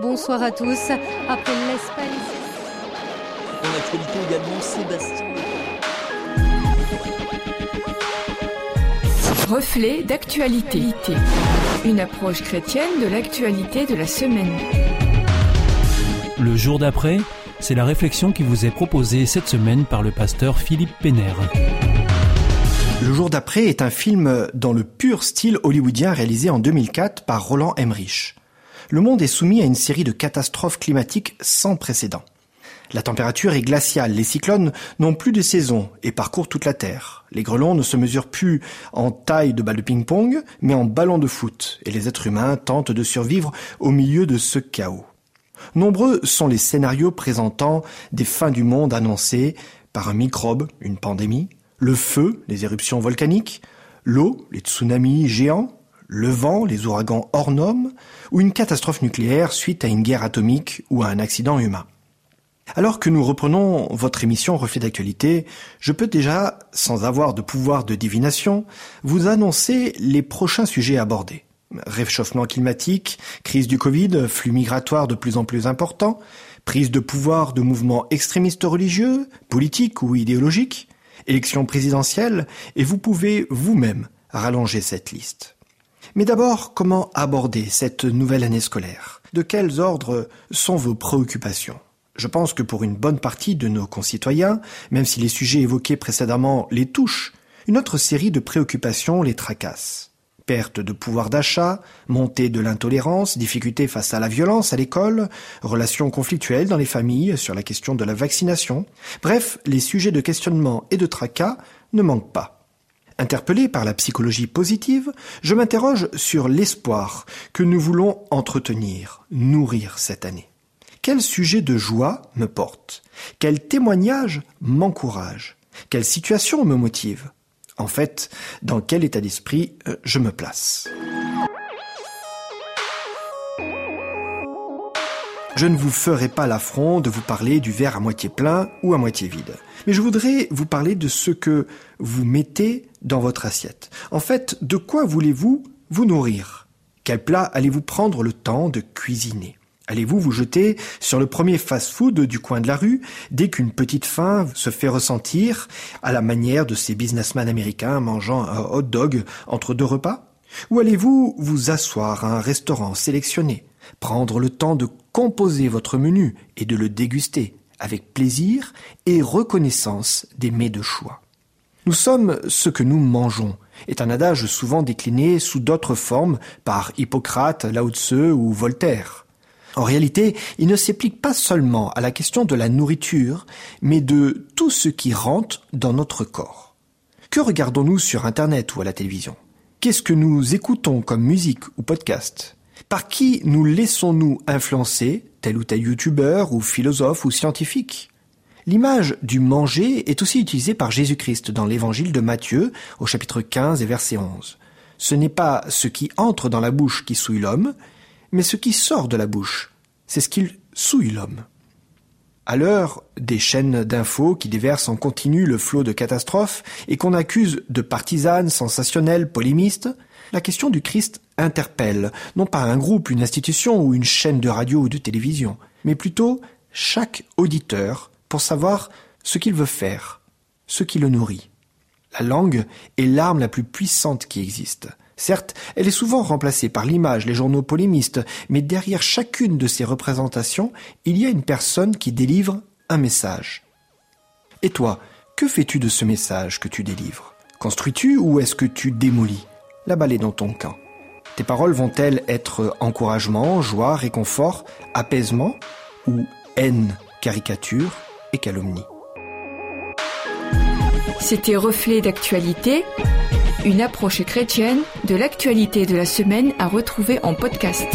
Bonsoir à tous. Après l'Espagne. En actualité également, Sébastien. Reflet d'actualité. Une approche chrétienne de l'actualité de la semaine. Le jour d'après, c'est la réflexion qui vous est proposée cette semaine par le pasteur Philippe Pénère. Le jour d'après est un film dans le pur style hollywoodien réalisé en 2004 par Roland Emmerich. Le monde est soumis à une série de catastrophes climatiques sans précédent. La température est glaciale, les cyclones n'ont plus de saison et parcourent toute la Terre. Les grelons ne se mesurent plus en taille de balle de ping-pong, mais en ballon de foot, et les êtres humains tentent de survivre au milieu de ce chaos. Nombreux sont les scénarios présentant des fins du monde annoncées par un microbe, une pandémie, le feu, les éruptions volcaniques, l'eau, les tsunamis géants, le vent, les ouragans hors normes, ou une catastrophe nucléaire suite à une guerre atomique ou à un accident humain. Alors que nous reprenons votre émission Reflet d'actualité, je peux déjà, sans avoir de pouvoir de divination, vous annoncer les prochains sujets abordés réchauffement climatique, crise du Covid, flux migratoires de plus en plus importants, prise de pouvoir de mouvements extrémistes religieux, politiques ou idéologiques, élections présidentielles, et vous pouvez vous-même rallonger cette liste. Mais d'abord, comment aborder cette nouvelle année scolaire? De quels ordres sont vos préoccupations? Je pense que pour une bonne partie de nos concitoyens, même si les sujets évoqués précédemment les touchent, une autre série de préoccupations les tracasse perte de pouvoir d'achat, montée de l'intolérance, difficultés face à la violence à l'école, relations conflictuelles dans les familles sur la question de la vaccination. Bref, les sujets de questionnement et de tracas ne manquent pas. Interpellé par la psychologie positive, je m'interroge sur l'espoir que nous voulons entretenir, nourrir cette année. Quel sujet de joie me porte? Quel témoignage m'encourage? Quelle situation me motive? En fait, dans quel état d'esprit euh, je me place? Je ne vous ferai pas l'affront de vous parler du verre à moitié plein ou à moitié vide. Mais je voudrais vous parler de ce que vous mettez dans votre assiette. En fait, de quoi voulez-vous vous nourrir? Quel plat allez-vous prendre le temps de cuisiner? Allez-vous vous jeter sur le premier fast-food du coin de la rue dès qu'une petite faim se fait ressentir à la manière de ces businessmen américains mangeant un hot dog entre deux repas? Ou allez-vous vous asseoir à un restaurant sélectionné, prendre le temps de composer votre menu et de le déguster avec plaisir et reconnaissance des mets de choix Nous sommes ce que nous mangeons est un adage souvent décliné sous d'autres formes par Hippocrate, Lao Tse ou Voltaire. En réalité, il ne s'applique pas seulement à la question de la nourriture, mais de tout ce qui rentre dans notre corps. Que regardons-nous sur Internet ou à la télévision? Qu'est-ce que nous écoutons comme musique ou podcast? Par qui nous laissons-nous influencer, tel ou tel youtubeur ou philosophe ou scientifique? L'image du manger est aussi utilisée par Jésus-Christ dans l'évangile de Matthieu au chapitre 15 et verset 11. Ce n'est pas ce qui entre dans la bouche qui souille l'homme, mais ce qui sort de la bouche, c'est ce qu'il souille l'homme. À l'heure des chaînes d'infos qui déversent en continu le flot de catastrophes et qu'on accuse de partisanes, sensationnelles, polémistes, la question du Christ interpelle, non pas un groupe, une institution ou une chaîne de radio ou de télévision, mais plutôt chaque auditeur pour savoir ce qu'il veut faire, ce qui le nourrit. La langue est l'arme la plus puissante qui existe. Certes, elle est souvent remplacée par l'image, les journaux polémistes, mais derrière chacune de ces représentations, il y a une personne qui délivre un message. Et toi, que fais-tu de ce message que tu délivres? Construis-tu ou est-ce que tu démolis La balle est dans ton camp? Tes paroles vont-elles être encouragement, joie, réconfort, apaisement ou haine, caricature et calomnie? C'était Reflet d'actualité une approche chrétienne de l'actualité de la semaine à retrouver en podcast.